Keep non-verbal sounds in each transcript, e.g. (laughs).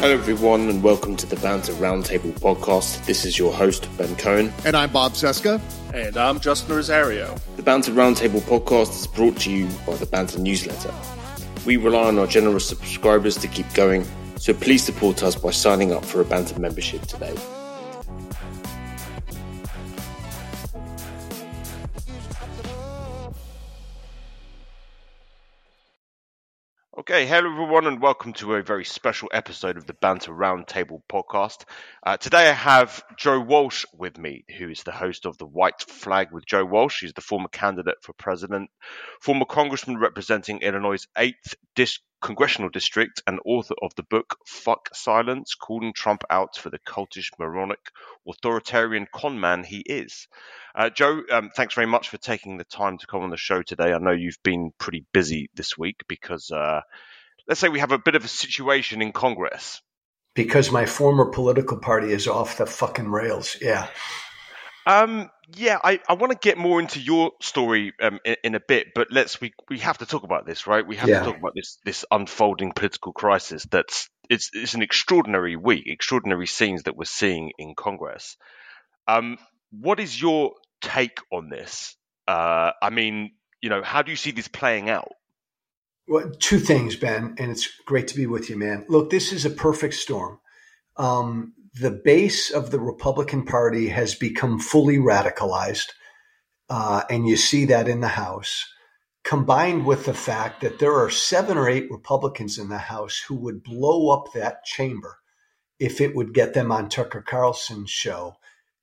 Hello, everyone, and welcome to the Banter Roundtable podcast. This is your host, Ben Cohen. And I'm Bob Cesca. And I'm Justin Rosario. The Banter Roundtable podcast is brought to you by the Banter newsletter. We rely on our generous subscribers to keep going, so please support us by signing up for a Banter membership today. Okay, hello everyone, and welcome to a very special episode of the Banter Roundtable podcast. Uh, today I have Joe Walsh with me, who is the host of the White Flag with Joe Walsh. He's the former candidate for president, former congressman representing Illinois' 8th dis- congressional district, and author of the book Fuck Silence Calling Trump Out for the Cultish, Moronic, Authoritarian Conman He Is. Uh, Joe, um, thanks very much for taking the time to come on the show today. I know you've been pretty busy this week because, uh, let's say, we have a bit of a situation in Congress. Because my former political party is off the fucking rails. Yeah. Um, yeah, I, I want to get more into your story um, in, in, a bit, but let's we, we have to talk about this, right? We have yeah. to talk about this this unfolding political crisis. That's it's it's an extraordinary week, extraordinary scenes that we're seeing in Congress. Um, what is your take on this? Uh, I mean, you know, how do you see this playing out? Well, two things, Ben, and it's great to be with you, man. Look, this is a perfect storm. Um, the base of the Republican Party has become fully radicalized, uh, and you see that in the House, combined with the fact that there are seven or eight Republicans in the House who would blow up that chamber if it would get them on Tucker Carlson's show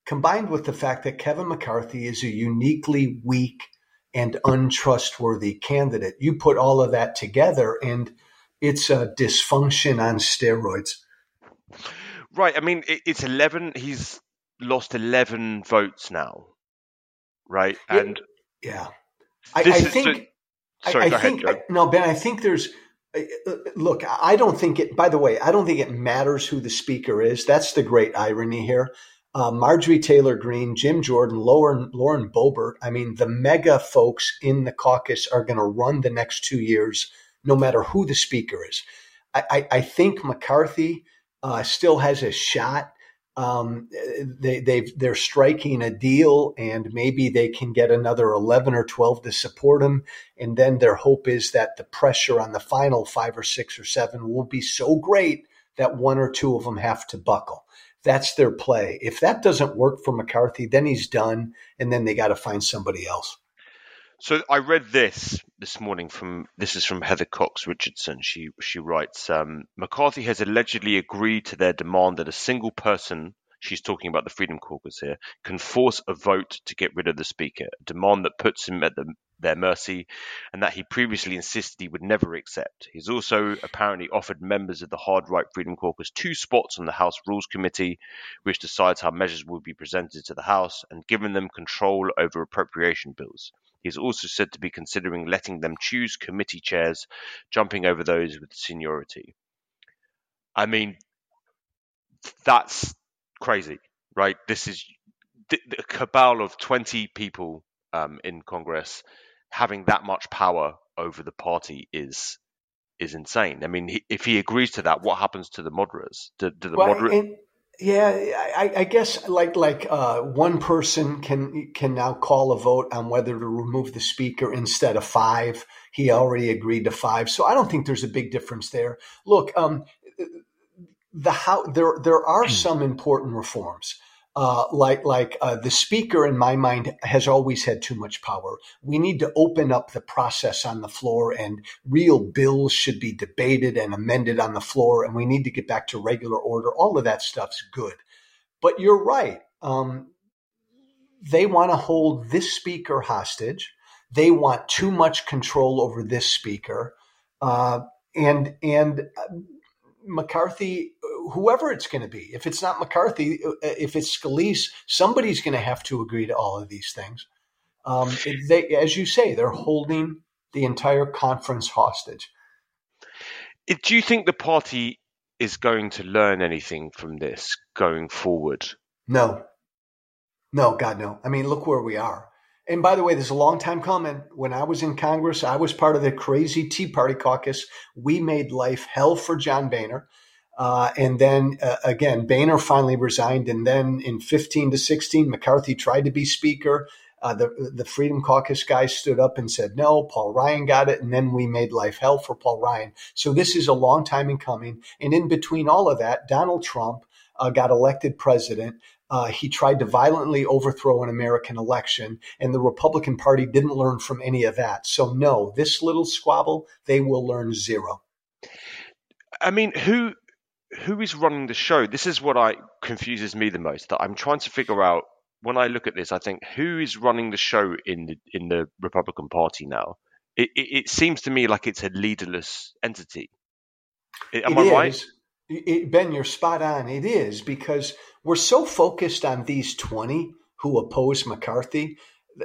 combined with the fact that Kevin McCarthy is a uniquely weak and untrustworthy candidate. You put all of that together, and it's a dysfunction on steroids. Right. I mean, it's 11. He's lost 11 votes now. Right. And yeah, I, I think. sorry, I, I think, ahead, no, Ben, I think there's. Uh, look, I don't think it, by the way, I don't think it matters who the speaker is. That's the great irony here uh, Marjorie Taylor Greene, Jim Jordan, Lauren, Lauren Boebert. I mean, the MAGA folks in the caucus are going to run the next two years, no matter who the speaker is. I, I, I think McCarthy uh, still has a shot. Um, they, they they're striking a deal, and maybe they can get another eleven or twelve to support him. And then their hope is that the pressure on the final five or six or seven will be so great that one or two of them have to buckle. That's their play. If that doesn't work for McCarthy, then he's done, and then they got to find somebody else. So I read this this morning from this is from Heather Cox Richardson. She she writes um, McCarthy has allegedly agreed to their demand that a single person she's talking about the Freedom Caucus here, can force a vote to get rid of the Speaker, a demand that puts him at the, their mercy and that he previously insisted he would never accept. He's also apparently offered members of the hard right Freedom Caucus two spots on the House Rules Committee, which decides how measures will be presented to the House, and given them control over appropriation bills. He's also said to be considering letting them choose committee chairs, jumping over those with seniority. I mean, that's crazy, right? This is a cabal of 20 people um, in Congress having that much power over the party is is insane. I mean, he, if he agrees to that, what happens to the moderates? Do, do the well, moderate? yeah, I, I, guess like like uh, one person can can now call a vote on whether to remove the speaker instead of five. He already agreed to five, so I don't think there's a big difference there. Look, um, the how there there are hmm. some important reforms. Uh, like like uh, the speaker in my mind has always had too much power. We need to open up the process on the floor, and real bills should be debated and amended on the floor. And we need to get back to regular order. All of that stuff's good, but you're right. Um, they want to hold this speaker hostage. They want too much control over this speaker, uh, and and uh, McCarthy whoever it's going to be. If it's not McCarthy, uh, if it's Scalise, somebody's going to have to agree to all of these things. Um, they, as you say, they're holding the entire conference hostage. Do you think the party is going to learn anything from this going forward? No. No, God, no. I mean, look where we are. And by the way, there's a long time coming. When I was in Congress, I was part of the crazy Tea Party caucus. We made life hell for John Boehner. Uh, and then uh, again, Boehner finally resigned. And then in 15 to 16, McCarthy tried to be speaker. Uh, the the Freedom Caucus guys stood up and said no. Paul Ryan got it, and then we made life hell for Paul Ryan. So this is a long time in coming. And in between all of that, Donald Trump uh, got elected president. Uh, he tried to violently overthrow an American election, and the Republican Party didn't learn from any of that. So no, this little squabble, they will learn zero. I mean, who who is running the show? This is what I confuses me the most. That I'm trying to figure out when I look at this, I think who is running the show in the in the Republican Party now? It, it, it seems to me like it's a leaderless entity. Am it I is. right? It, ben, you're spot on. It is because we're so focused on these 20 who oppose McCarthy.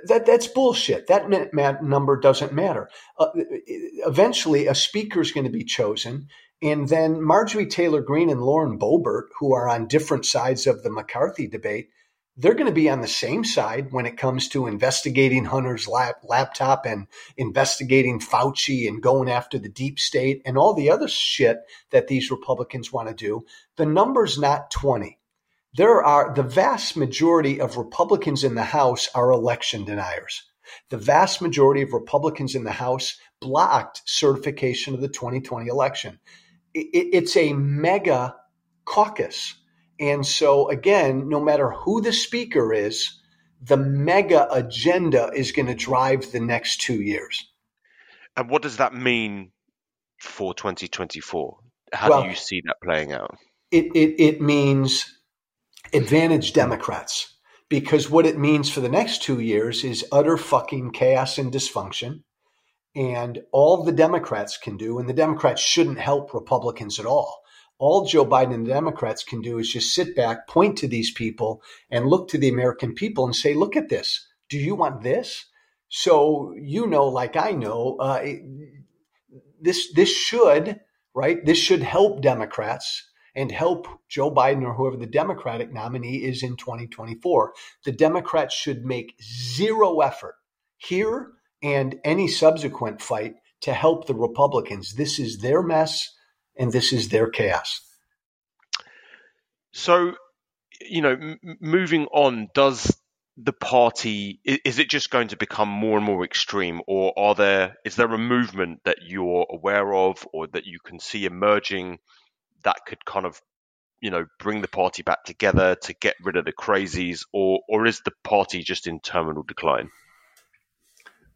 That that's bullshit. That number doesn't matter. Uh, eventually, a speaker is going to be chosen, and then Marjorie Taylor Greene and Lauren Boebert, who are on different sides of the McCarthy debate, they're going to be on the same side when it comes to investigating Hunter's lap, laptop and investigating Fauci and going after the deep state and all the other shit that these Republicans want to do. The number's not 20. There are the vast majority of Republicans in the House are election deniers. The vast majority of Republicans in the House blocked certification of the 2020 election. It's a MAGA caucus and so, again, no matter who the speaker is, the MAGA agenda is going to drive the next two years. And what does that mean for 2024? How well, do you see that playing out? It, it, it means advantage Democrats because what it means for the next two years is utter fucking chaos and dysfunction. And all the Democrats can do, and the Democrats shouldn't help Republicans at all all Joe Biden and the Democrats can do is just sit back, point to these people, and look to the American people and say, look at this. Do you want this? So, you know, like I know, uh, this, this should, right? This should help Democrats and help Joe Biden or whoever the Democratic nominee is in 2024. The Democrats should make zero effort here and any subsequent fight to help the Republicans. This is their mess and this is their chaos. So, you know, m- moving on, does the party is it just going to become more and more extreme, or are there is there a movement that you're aware of, or that you can see emerging that could kind of you know bring the party back together to get rid of the crazies, or or is the party just in terminal decline?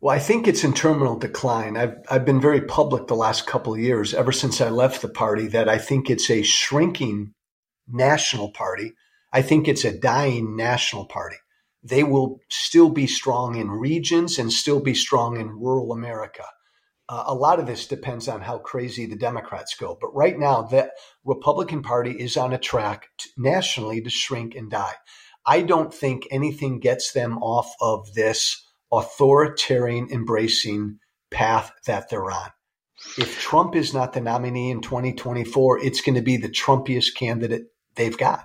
Well, I think it's in terminal decline. I've I've been very public the last couple of years, ever since I left the party, that I think it's a shrinking national party. I think it's a dying national party. They will still be strong in regions and still be strong in rural America. Uh, a lot of this depends on how crazy the Democrats go. But right now, the Republican Party is on a track to, nationally to shrink and die. I don't think anything gets them off of this authoritarian embracing path that they're on. If Trump is not the nominee in 2024, it's going to be the Trumpiest candidate they've got.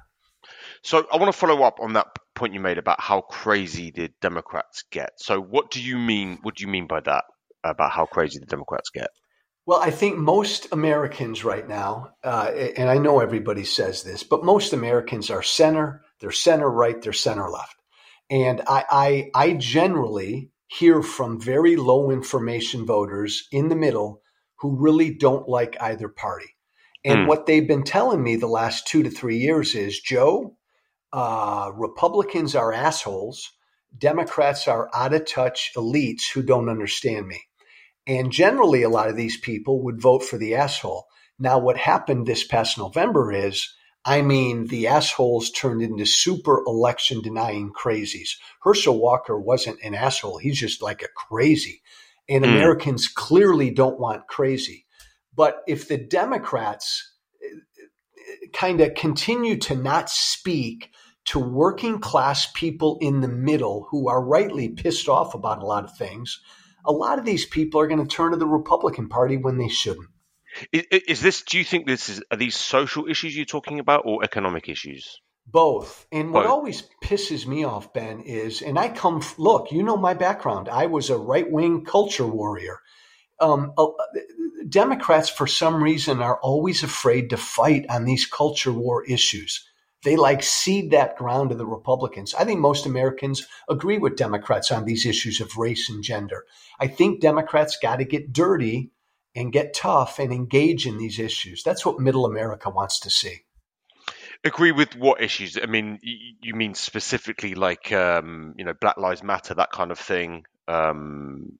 So I want to follow up on that point you made about how crazy the Democrats get. So what do you mean? What do you mean by that? About how crazy the Democrats get? Well, I think most Americans right now, uh, and I know everybody says this, but most Americans are center, they're center right, they're center left. And I, I, I generally hear from very low information voters in the middle who really don't like either party. And mm. what they've been telling me the last two to three years is Joe, uh, Republicans are assholes. Democrats are out of touch elites who don't understand me. And generally, a lot of these people would vote for the asshole. Now, what happened this past November is I mean, the assholes turned into super election denying crazies. Herschel Walker wasn't an asshole. He's just like a crazy. And mm. Americans clearly don't want crazy. But if the Democrats kind of continue to not speak to working class people in the middle who are rightly pissed off about a lot of things, a lot of these people are going to turn to the Republican Party when they shouldn't. Is, is, this? Do you think this is? Are these social issues you're talking about, or economic issues? Both. And what Both. always pisses me off, Ben, is, and I come. Look, you know my background. I was a right wing culture warrior. um, uh, Democrats, for some reason, are always afraid to fight on these culture war issues. They like cede that ground to the Republicans. I think most Americans agree with Democrats on these issues of race and gender. I think Democrats got to get dirty and get tough and engage in these issues. That's what middle America wants to see. Agree with what issues? I mean, you mean specifically like um, you know Black Lives Matter, that kind of thing, um,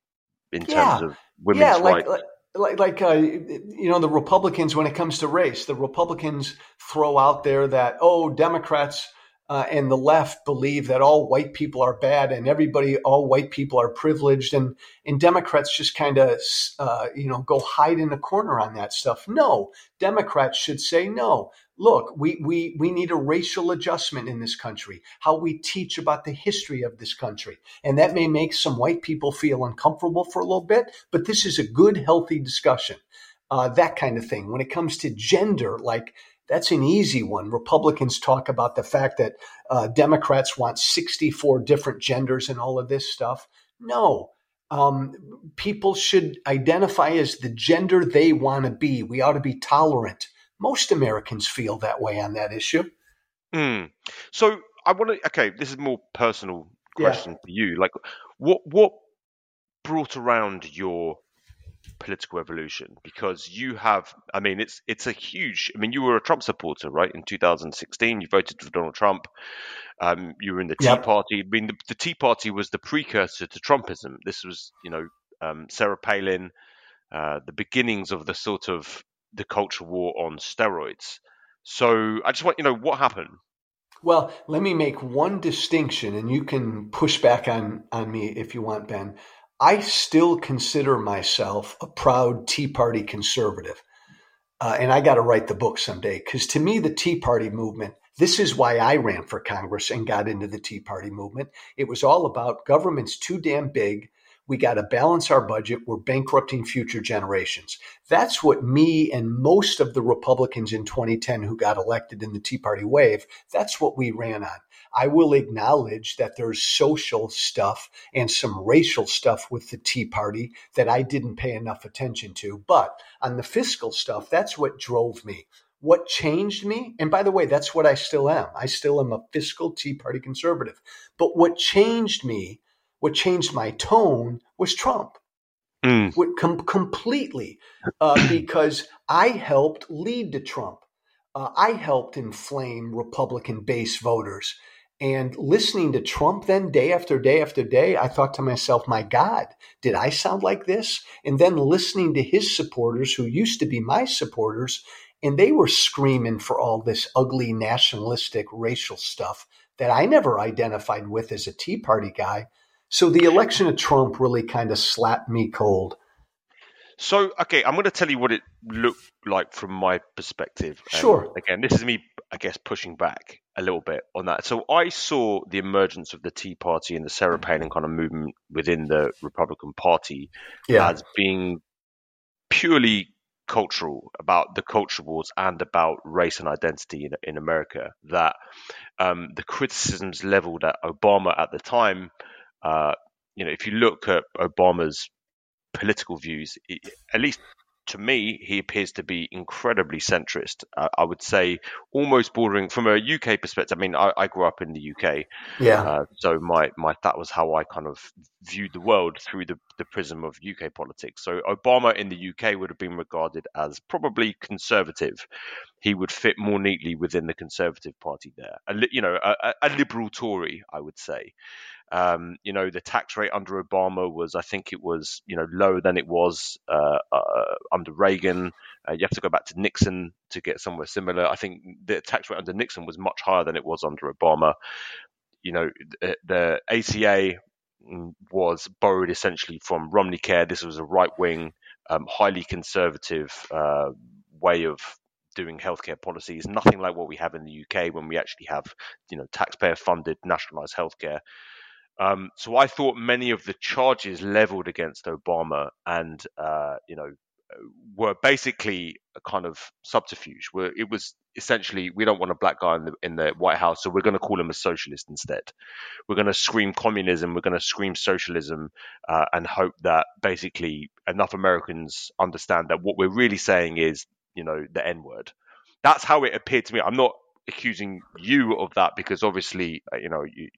in yeah. terms of women's yeah, like, rights. Like, like, like uh, you know, the Republicans, when it comes to race, the Republicans throw out there that, oh, Democrats uh, and the left believe that all white people are bad and everybody, all white people are privileged. And, and Democrats just kind of, uh, you know, go hide in a corner on that stuff. No, Democrats should say, no, look, we, we, we need a racial adjustment in this country, how we teach about the history of this country. And that may make some white people feel uncomfortable for a little bit, but this is a good, healthy discussion. Uh, that kind of thing. When it comes to gender, like that's an easy one. Republicans talk about the fact that uh, Democrats want 64 different genders and all of this stuff. No, um, people should identify as the gender they want to be. We ought to be tolerant most Americans feel that way on that issue. Mm. So I want to. Okay, this is more personal question yeah. for you. Like, what what brought around your political evolution? Because you have, I mean, it's it's a huge. I mean, you were a Trump supporter, right? In 2016, you voted for Donald Trump. Um, you were in the Tea yep. Party. I mean, the, the, Tea Party was the precursor to Trumpism. This was, you know, um, Sarah Palin. Uh, the beginnings of the sort of the culture war on steroids. So I just want you know what happened. Well, let me make one distinction, and you can push back on on me if you want, Ben. I still consider myself a proud Tea Party conservative. Uh, and I got to write the book someday because to me, the Tea Party movement, this is why I ran for Congress and got into the Tea Party movement. It was all about government's too damn big. We got to balance our budget. We're bankrupting future generations. That's what me and most of the Republicans in 2010 who got elected in the Tea Party wave, that's what we ran on. I will acknowledge that there's social stuff and some racial stuff with the Tea Party that I didn't pay enough attention to. But on the fiscal stuff, that's what drove me. What changed me, and by the way, that's what I still am. I still am a fiscal Tea Party conservative. But what changed me what changed my tone was Trump. Mm. Com- completely, uh, (clears throat) because I helped lead to Trump. Uh, I helped inflame Republican base voters. And listening to Trump then day after day after day, I thought to myself, my God, did I sound like this? And then listening to his supporters, who used to be my supporters, and they were screaming for all this ugly nationalistic racial stuff that I never identified with as a Tea Party guy. So the election of Trump really kind of slapped me cold. So, okay, I'm going to tell you what it looked like from my perspective. And sure. Again, this is me, I guess, pushing back a little bit on that. So I saw the emergence of the Tea Party and the Sarah Palin kind of movement within the Republican Party yeah. as being purely cultural, about the culture wars and about race and identity in, in America. That um, the criticisms leveled at Obama at the time – uh, you know, if you look at Obama's political views, at least to me, he appears to be incredibly centrist. Uh, I would say almost bordering from a UK perspective. I mean, I, I grew up in the UK, yeah. Uh, so my, my that was how I kind of viewed the world through the, the prism of UK politics. So Obama in the UK would have been regarded as probably conservative. He would fit more neatly within the Conservative Party there. A, you know, a, a liberal Tory, I would say. Um, you know, the tax rate under Obama was, I think it was, you know, lower than it was uh, uh, under Reagan. Uh, you have to go back to Nixon to get somewhere similar. I think the tax rate under Nixon was much higher than it was under Obama. You know, the, the ACA was borrowed essentially from Romney Care. This was a right wing, um, highly conservative uh, way of doing healthcare policies, nothing like what we have in the UK when we actually have, you know, taxpayer funded nationalized healthcare. Um, so I thought many of the charges leveled against Obama and uh, you know were basically a kind of subterfuge where it was essentially we don't want a black guy in the in the White House, so we're going to call him a socialist instead. We're going to scream communism, we're going to scream socialism, uh, and hope that basically enough Americans understand that what we're really saying is, you know, the N word. That's how it appeared to me. I'm not accusing you of that because obviously, uh, you know, you,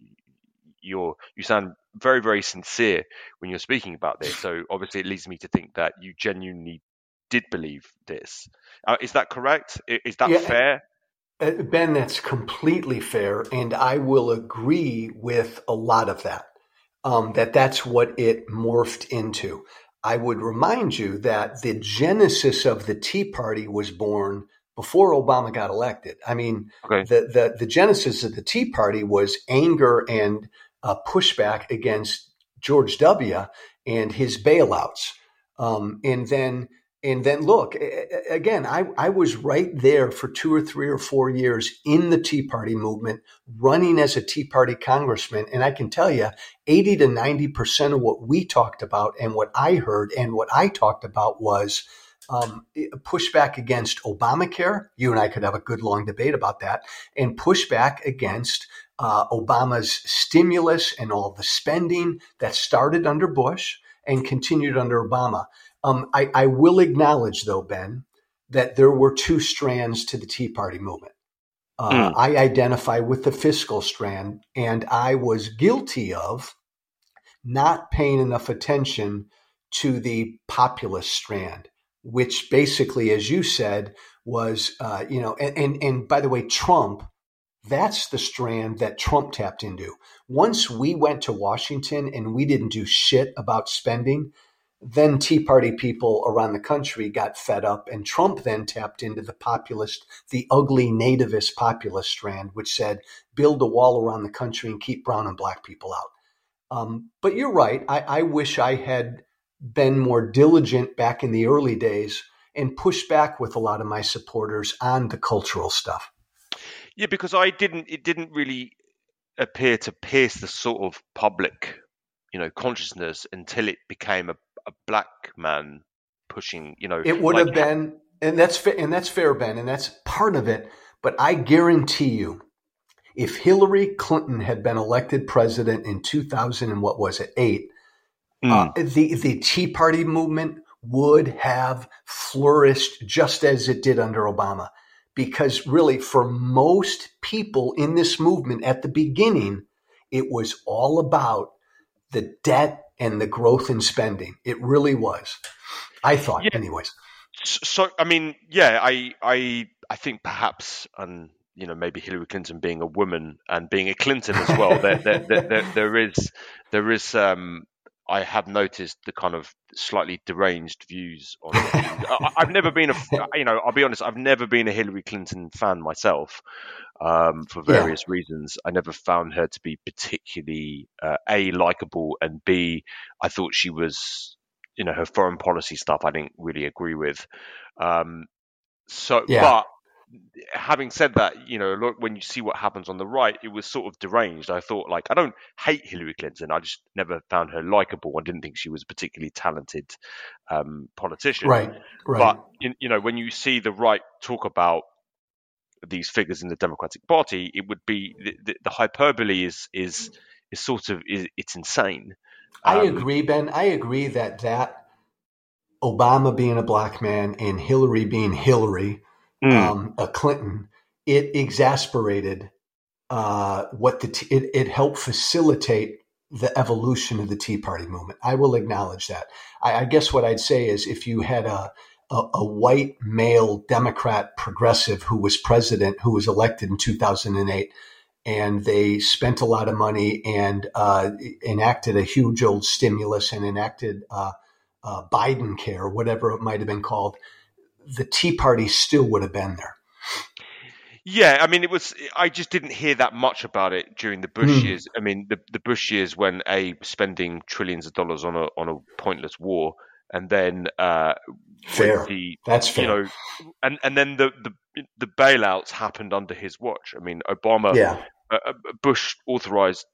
you're you sound very very sincere when you're speaking about this. So (laughs) obviously, it leads me to think that you genuinely did believe this. Uh, is that correct? Is that yeah, fair? Uh, ben, that's completely fair, and I will agree with a lot of that. Um, that that's what it morphed into. I would remind you that the genesis of the Tea Party was born before Obama got elected. I mean, okay. the, the the genesis of the Tea Party was anger and uh, pushback against George W. and his bailouts, um, and then and then look again I, I was right there for two or three or four years in the tea party movement running as a tea party congressman and i can tell you 80 to 90% of what we talked about and what i heard and what i talked about was um, pushback against obamacare you and i could have a good long debate about that and pushback against uh, obama's stimulus and all the spending that started under bush and continued under obama um, I, I will acknowledge, though, Ben, that there were two strands to the Tea Party movement. Uh, mm. I identify with the fiscal strand, and I was guilty of not paying enough attention to the populist strand, which basically, as you said, was, uh, you know, and, and, and by the way, Trump, that's the strand that Trump tapped into. Once we went to Washington and we didn't do shit about spending, then Tea Party people around the country got fed up, and Trump then tapped into the populist, the ugly nativist populist strand, which said, build a wall around the country and keep brown and black people out. Um, but you're right. I, I wish I had been more diligent back in the early days and pushed back with a lot of my supporters on the cultural stuff. Yeah, because I didn't, it didn't really appear to pierce the sort of public you know consciousness until it became a a black man pushing, you know, it would like, have been, and that's fa- and that's fair, Ben, and that's part of it. But I guarantee you, if Hillary Clinton had been elected president in 2000 and what was it, eight, mm. uh, the the Tea Party movement would have flourished just as it did under Obama. Because really, for most people in this movement at the beginning, it was all about the debt and the growth in spending. It really was. I thought, yeah. anyways. So, I mean, yeah, I, I, I think perhaps, and you know, maybe Hillary Clinton being a woman and being a Clinton as well, there, there, there, there is, there is, um, I have noticed the kind of slightly deranged views (laughs) on. I, have never been a, you know, I'll be honest, I've never been a Hillary Clinton fan myself, um, for various yeah. reasons. I never found her to be particularly uh, a likable, and b I thought she was, you know, her foreign policy stuff I didn't really agree with. Um, so, yeah. but having said that, you know, look, when you see what happens on the right, it was sort of deranged. I thought, like, I don't hate Hillary Clinton. I just never found her likable. I didn't think she was a particularly talented um, politician. Right, right. But you know, when you see the right talk about these figures in the Democratic Party, it would be the, the, the hyperbole is is is sort of is, it's insane. Um, I agree, Ben. I agree that that Obama being a black man and Hillary being Hillary, mm. um, a Clinton, it exasperated uh, what the t- it, it helped facilitate the evolution of the Tea Party movement. I will acknowledge that. I, I guess what I'd say is if you had a a, a, white male Democrat progressive who was president, who was elected in 2008. And they spent a lot of money and uh, enacted a huge old stimulus and enacted uh, uh, Biden care, whatever it might have been called. The Tea Party still would have been there. Yeah, I mean, it was. I just didn't hear that much about it during the Bush mm. years. I mean, the the Bush years when a spending trillions of dollars on a on a pointless war, and then uh, fair. The, That's fair. You know, and and then the, the the bailouts happened under his watch. I mean, Obama, yeah. Uh, uh Bush authorized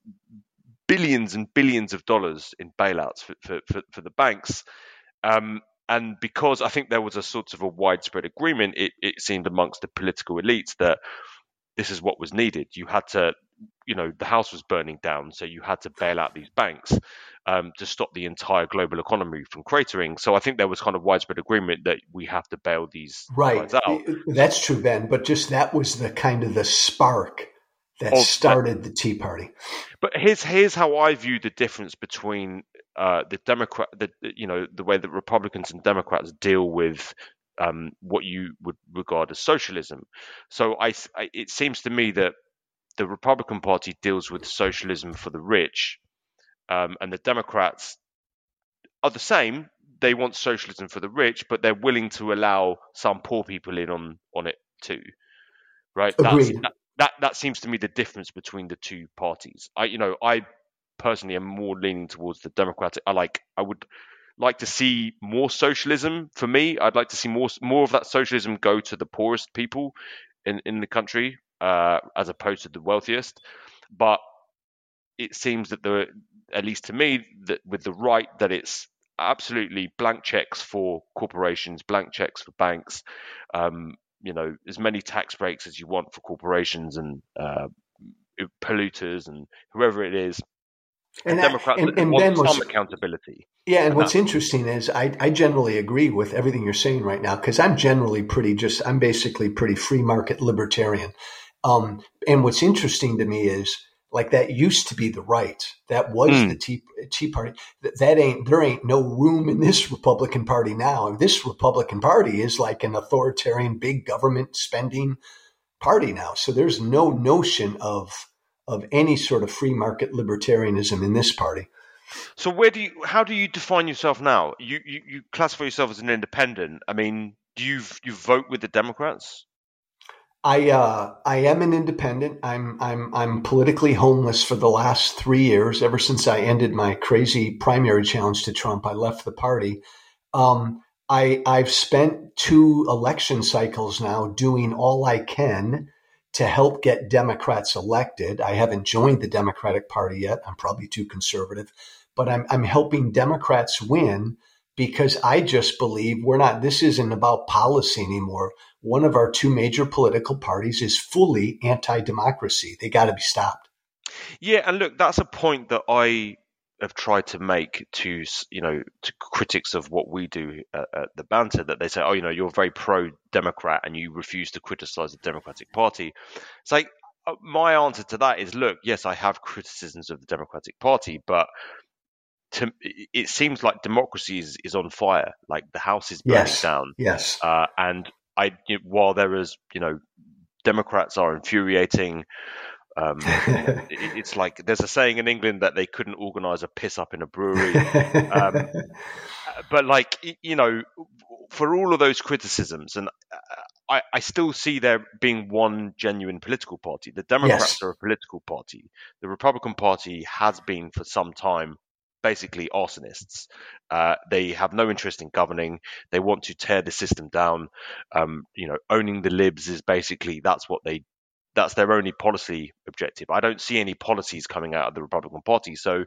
billions and billions of dollars in bailouts for for, for, for the banks. Um, and because I think there was a sort of a widespread agreement, it, it seemed amongst the political elites that this is what was needed. You had to, you know, the house was burning down, so you had to bail out these banks um, to stop the entire global economy from cratering. So I think there was kind of widespread agreement that we have to bail these right. out. That's true, Ben. But just that was the kind of the spark that started the Tea Party. But here's here's how I view the difference between uh, the Democrat, the you know the way that Republicans and Democrats deal with um, what you would regard as socialism. So I, I, it seems to me that the Republican Party deals with socialism for the rich, um, and the Democrats are the same. They want socialism for the rich, but they're willing to allow some poor people in on on it too. Right? Agreed. That's, that, that that seems to me the difference between the two parties. I you know I personally am more leaning towards the Democratic. I like I would like to see more socialism for me. I'd like to see more more of that socialism go to the poorest people in in the country uh, as opposed to the wealthiest. But it seems that the at least to me that with the right that it's absolutely blank checks for corporations, blank checks for banks. Um, you know, as many tax breaks as you want for corporations and uh, polluters and whoever it is. And, and Democrats and, and want some accountability. Yeah, and, what's interesting is I, I generally agree with everything you're saying right now because I'm generally pretty just I'm basically pretty free market libertarian. Um, and what's interesting to me is like that used to be the right. That was mm. the Tea, Tea Party. That, that, ain't there ain't no room in this Republican Party now. And this Republican Party is like an authoritarian, big government spending party now. So there's no notion of of any sort of free market libertarianism in this party. So where do you how do you define yourself now? You you, you classify yourself as an independent. I mean, do you you vote with the Democrats? I uh, I am an independent. I'm I'm I'm politically homeless for the last three years. Ever since I ended my crazy primary challenge to Trump, I left the party. Um, I I've spent two election cycles now doing all I can to help get Democrats elected. I haven't joined the Democratic Party yet. I'm probably too conservative, but I'm I'm helping Democrats win because I just believe we're not. This isn't about policy anymore one of our two major political parties is fully anti democracy. They got to be stopped. Yeah, and look, that's a point that I have tried to make to you know to critics of what we do at, at, the banter that they say oh you know you're very pro democrat and you refuse to criticize the democratic party it's like uh, my answer to that is look yes i have criticisms of the democratic party but to, it seems like democracy is, is on fire like the house is burning yes. down yes uh, and I while there is you know Democrats are infuriating. Um, (laughs) it, it's like there's a saying in England that they couldn't organise a piss up in a brewery, um, (laughs) but like you know, for all of those criticisms, and uh, I, I, still see there being one genuine political party. The Democrats yes. are a political party. The Republican Party has been for some time basically arsonists. Uh, they have no interest in governing. They want to tear the system down. Um, you know, owning the libs is basically that's what they that's their only policy objective. I don't see any policies coming out of the Republican Party, so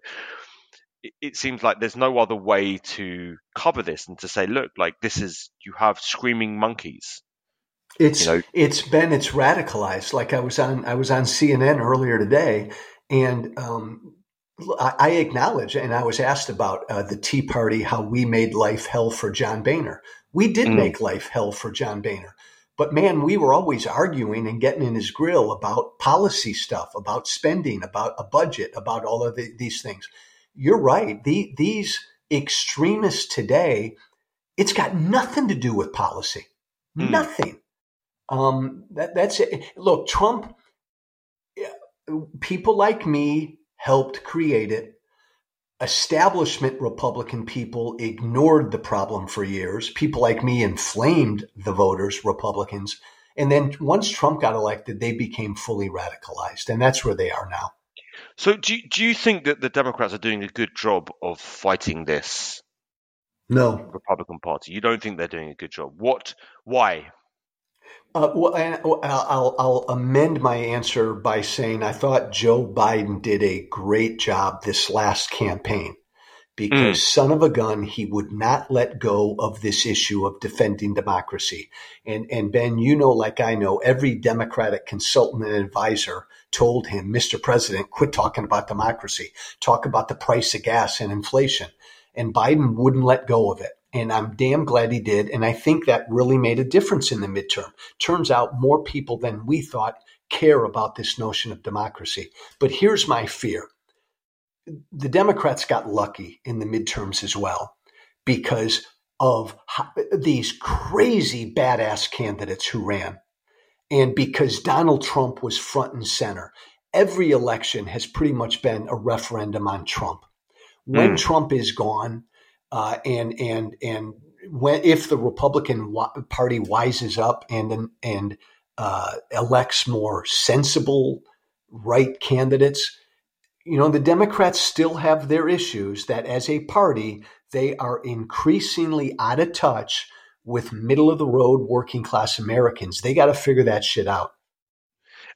it, it seems like there's no other way to cover this and to say, look, like this is you have screaming monkeys. It's you know, it's been it's radicalized. Like I was on I was on CNN earlier today, and um, I acknowledge, and I was asked about uh, the Tea Party, how we made life hell for John Boehner. We did mm. make life hell for John Boehner. But man, we were always arguing and getting in his grill about policy stuff, about spending, about a budget, about all of the, these things. You're right. The, these extremists today, it's got nothing to do with policy. Mm. Nothing. Um, that, that's it. Look, Trump, people like me helped create it. Establishment Republican people ignored the problem for years. People like me inflamed the voters, Republicans. And then once Trump got elected, they became fully radicalized. And that's where they are now. So do you, do you think that the Democrats are doing a good job of fighting this? No. Republican Party. You don't think they're doing a good job. What? Why? Uh, well, I'll, I'll amend my answer by saying I thought Joe Biden did a great job this last campaign. because mm. son of a gun, he would not let go of this issue of defending democracy. And, and Ben, you know, like I know, every Democratic consultant and advisor told him, Mr. President, quit talking about democracy, talk about the price of gas and inflation. And Biden wouldn't let go of it. And I'm damn glad he did. And I think that really made a difference in the midterm. Turns out more people than we thought care about this notion of democracy. But here's my fear the Democrats got lucky in the midterms as well because of these crazy badass candidates who ran. And because Donald Trump was front and center, every election has pretty much been a referendum on Trump. When mm. Trump is gone, uh, and and and when if the Republican Party wises up and and uh, elects more sensible, right candidates, you know, the Democrats still have their issues that as a party, they are increasingly out of touch with middle of the road working class Americans. They got to figure that shit out.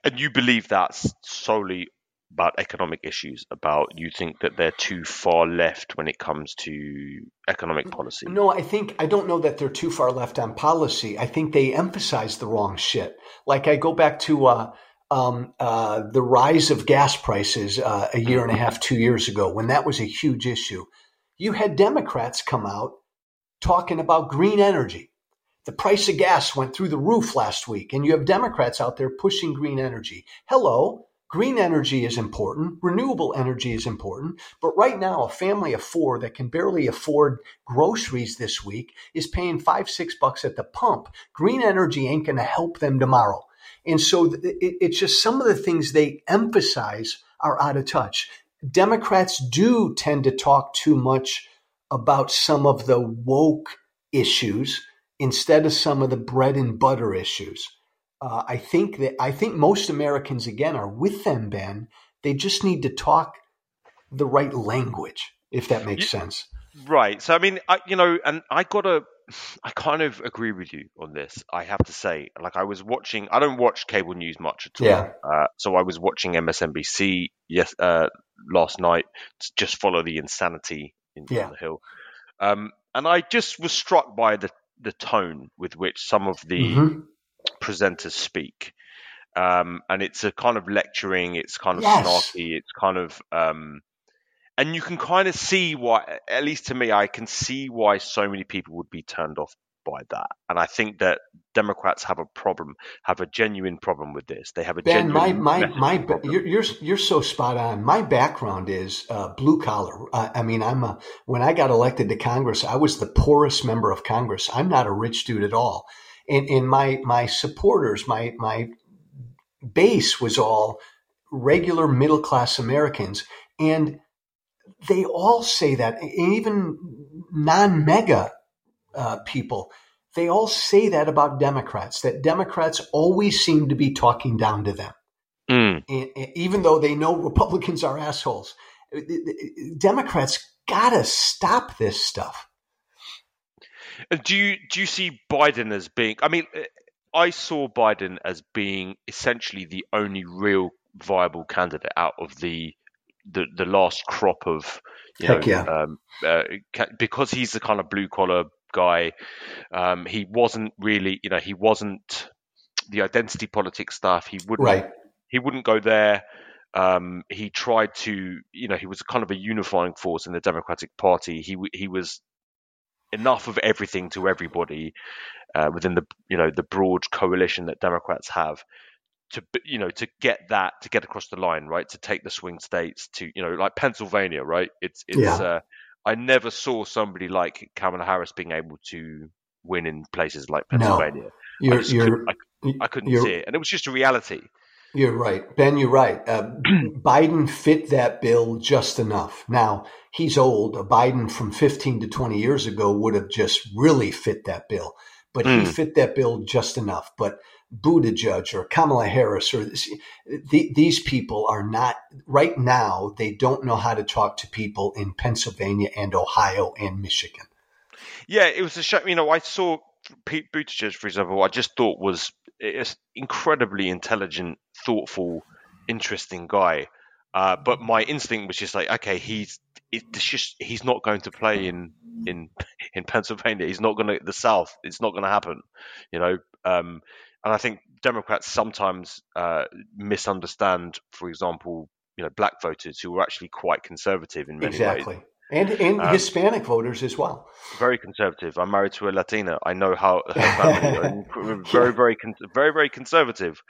And you believe that's solely about economic issues, about you think that they're too far left when it comes to economic policy? No, I think, I don't know that they're too far left on policy. I think they emphasize the wrong shit. Like I go back to, uh, um, uh, the rise of gas prices uh, a year and a half, two years ago, when that was a huge issue, you had Democrats come out talking about green energy. The price of gas went through the roof last week, and you have Democrats out there pushing green energy. Hello, green energy is important, renewable energy is important, but right now, a family of four that can barely afford groceries this week is paying five, six bucks at the pump. Green energy ain't going to help them tomorrow. And so it's just some of the things they emphasize are out of touch. Democrats do tend to talk too much about some of the woke issues instead of some of the bread and butter issues. Uh, I think that I think most Americans again are with them, Ben. They just need to talk the right language, if that makes sense. Right. So I mean, I, you know, and I gotta I kind of agree with you on this. I have to say, like I was watching. I don't watch cable news much at all. Yeah. Uh, so I was watching MSNBC yes uh, last night to just follow the insanity in yeah. the hill. Um, and I just was struck by the the tone with which some of the mm-hmm. Presenters speak. Um, and it's a kind of lecturing. It's kind of yes. snarky. It's kind of um, and you can kind of see why at least to me i can see why so many people would be turned off by that and i think that democrats have a problem have a genuine problem with this they have a ben, genuine my my, my you're, you're you're so spot on my background is uh, blue collar uh, i mean i'm a when i got elected to congress i was the poorest member of congress i'm not a rich dude at all and and my my supporters my my base was all regular middle class americans and they all say that, and even non MAGA uh, people, they all say that about Democrats, that Democrats always seem to be talking down to them. Mm. And, and even though they know Republicans are assholes, Democrats gotta stop this stuff. Do you do you see Biden as being? I mean, I saw Biden as being essentially the only real viable candidate out of the the the last crop of you Heck know, yeah. um, uh, because he's the kind of blue collar guy. Um, he wasn't really, you know, he wasn't the identity politics stuff. He wouldn't right. he wouldn't go there. Um, he tried to, you know, he was kind of a unifying force in the Democratic Party. He he was enough of everything to everybody uh, within the you know the broad coalition that Democrats have to you know to get that to get across the line right? To take the swing states to you know like pennsylvania right? It's it's yeah. uh, i never saw somebody like kamala harris being able to win in places like pennsylvania. No, I, couldn't, I, I couldn't see it. And it was just a reality you're right ben you're right uh, (clears throat) biden fit that bill just enough now he's old a biden from 15 to 20 years ago would have just really fit that bill but mm. he fit that bill just enough but Buttigieg or Kamala Harris or this, the, these people are not right now. They don't know how to talk to people in Pennsylvania and Ohio and Michigan. Yeah, it was a shame. You know, I saw Pete Buttigieg, for example. I just thought was an incredibly intelligent, thoughtful, interesting guy. Uh, but my instinct was just like, okay, he's it's just he's not going to play in in (laughs) in Pennsylvania. He's not going to the South. It's not going to happen. You know, um, and I think Democrats sometimes uh, misunderstand, for example, you know, black voters who are actually quite conservative in many exactly. ways. And, and um, Hispanic voters as well. Very conservative. I'm married to a Latina. I know how her family (laughs) are very, very, very, very conservative.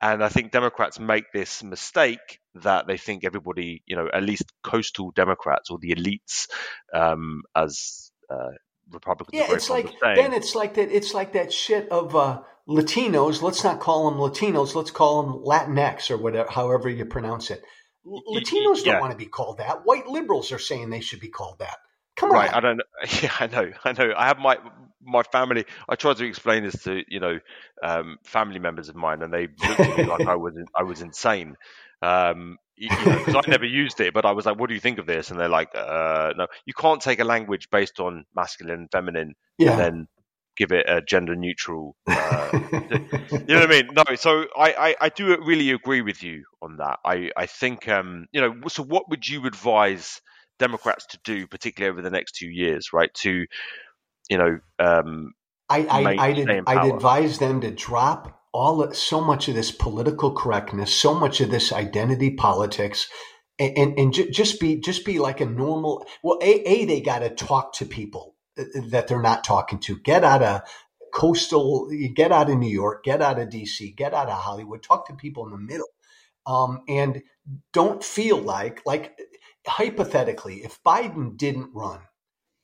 And I think Democrats make this mistake that they think everybody, you know, at least coastal Democrats or the elites, um, as uh, Republicans. Yeah, it's like then It's like that. It's like that shit of uh, Latinos. Let's not call them Latinos. Let's call them Latinx or whatever, however you pronounce it. Latinos don't want to be called that. White liberals are saying they should be called that. Come on. right, on. I don't. (laughs) Yeah, I know. I know. I have my my family. I tried to explain this to you know um, family members of mine, and they looked at me like I was I was insane. Um, because you know, I never used it, but I was like, "What do you think of this?" And they're like, uh, "No, you can't take a language based on masculine, feminine, yeah. and then give it a gender neutral. (laughs) Uh, you know what I mean? No. So I, I, I, do really agree with you on that. I, I think um, you know. So what would you advise Democrats to do, particularly over the next two years, right? To you know, um, I, I, I'd, I'd advise them to drop all so much of this political correctness, so much of this identity politics, and and, and just be just be like a normal. Well, a, a they got to talk to people that they're not talking to. Get out of coastal, get out of New York, get out of DC, get out of Hollywood. Talk to people in the middle, um, and don't feel like like hypothetically, if Biden didn't run,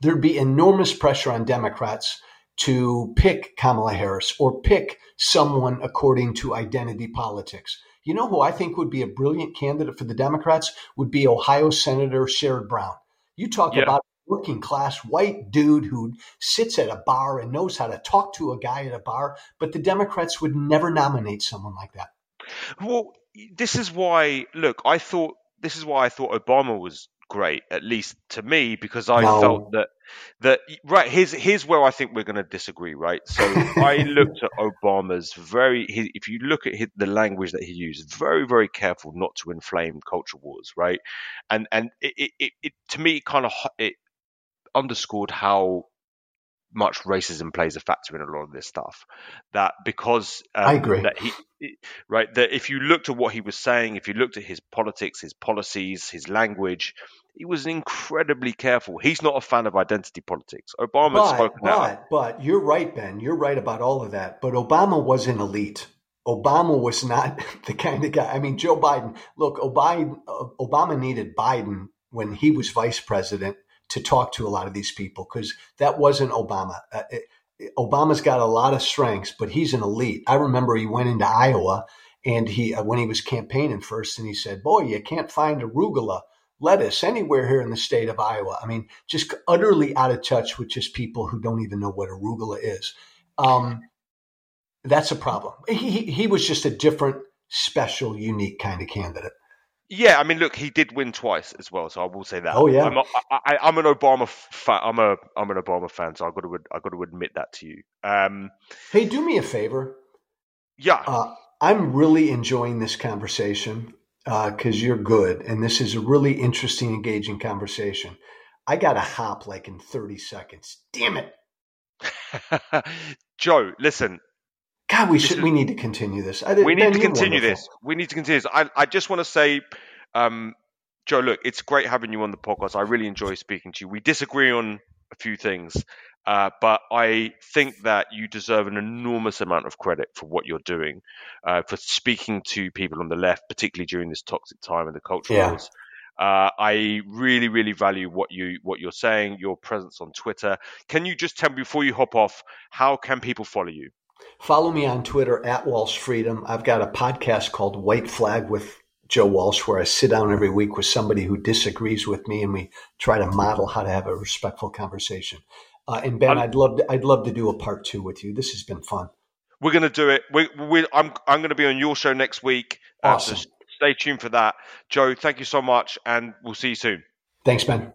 there'd be enormous pressure on Democrats to pick Kamala Harris or pick someone according to identity politics. You know who I think would be a brilliant candidate for the Democrats would be Ohio Senator Sherrod Brown. You talk yeah. about working class white dude who sits at a bar and knows how to talk to a guy at a bar, but the Democrats would never nominate someone like that. Well, this is why, look, I thought, this is why I thought Obama was great, at least to me, because I no. felt that that right here's here's where I think we're going to disagree, right? So (laughs) I looked at Obama's very he, if you look at his, the language that he used, very very careful not to inflame culture wars, right? And and it, it, it to me kind of it underscored how much racism plays a factor in a lot of this stuff. That because um, I agree that he right that if you looked at what he was saying, if you looked at his politics, his policies, his language, he was incredibly careful. He's not a fan of identity politics. Obama but, spoken but, out. But you're right, Ben. You're right about all of that. But Obama was an elite. Obama was not (laughs) the kind of guy. I mean, Joe Biden. Look, Obama, Obama needed Biden when he was vice president to talk to a lot of these people because that wasn't Obama. Uh, it, Obama's got a lot of strengths, but he's an elite. I remember he went into Iowa and he uh, when he was campaigning first, and he said, "Boy, you can't find arugula." lettuce anywhere here in the state of Iowa. I mean, just utterly out of touch with just people who don't even know what arugula is. Um, that's a problem. He, he was just a different, special, unique kind of candidate. Yeah, I mean, look, he did win twice as well, so I will say that. Oh yeah, I'm, a, I, I'm an Obama fan. I'm a I'm an Obama fan, so I got to I got to admit that to you. Um, hey, do me a favor. Yeah, uh, I'm really enjoying this conversation because uh, you're good. And this is a really interesting, engaging conversation. I got to hop like in 30 seconds. Damn it. (laughs) Joe, listen. God, we should. Is, we need to continue this. I, we need to continue this. We need to continue this. I, I just want to say, um, Joe, look, it's great having you on the podcast. I really enjoy speaking to you. We disagree on a few things, uh, but I think that you deserve an enormous amount of credit for what you're doing, uh, for speaking to people on the left, particularly during this toxic time in the culture yeah. wars. Uh, I really, really value what you what you're saying, your presence on Twitter. Can you just tell me before you hop off, how can people follow you? Follow me on Twitter at Walsh Freedom. I've got a podcast called White Flag with Joe Walsh, where I sit down every week with somebody who disagrees with me, and we try to model how to have a respectful conversation. Uh, and Ben, i would love to, I'd love to do a part two with you. This has been fun. We're going to do it. We, we, I'm I'm going to be on your show next week. Awesome. Uh, so stay tuned for that. Joe, thank you so much, and we'll see you soon. Thanks, Ben.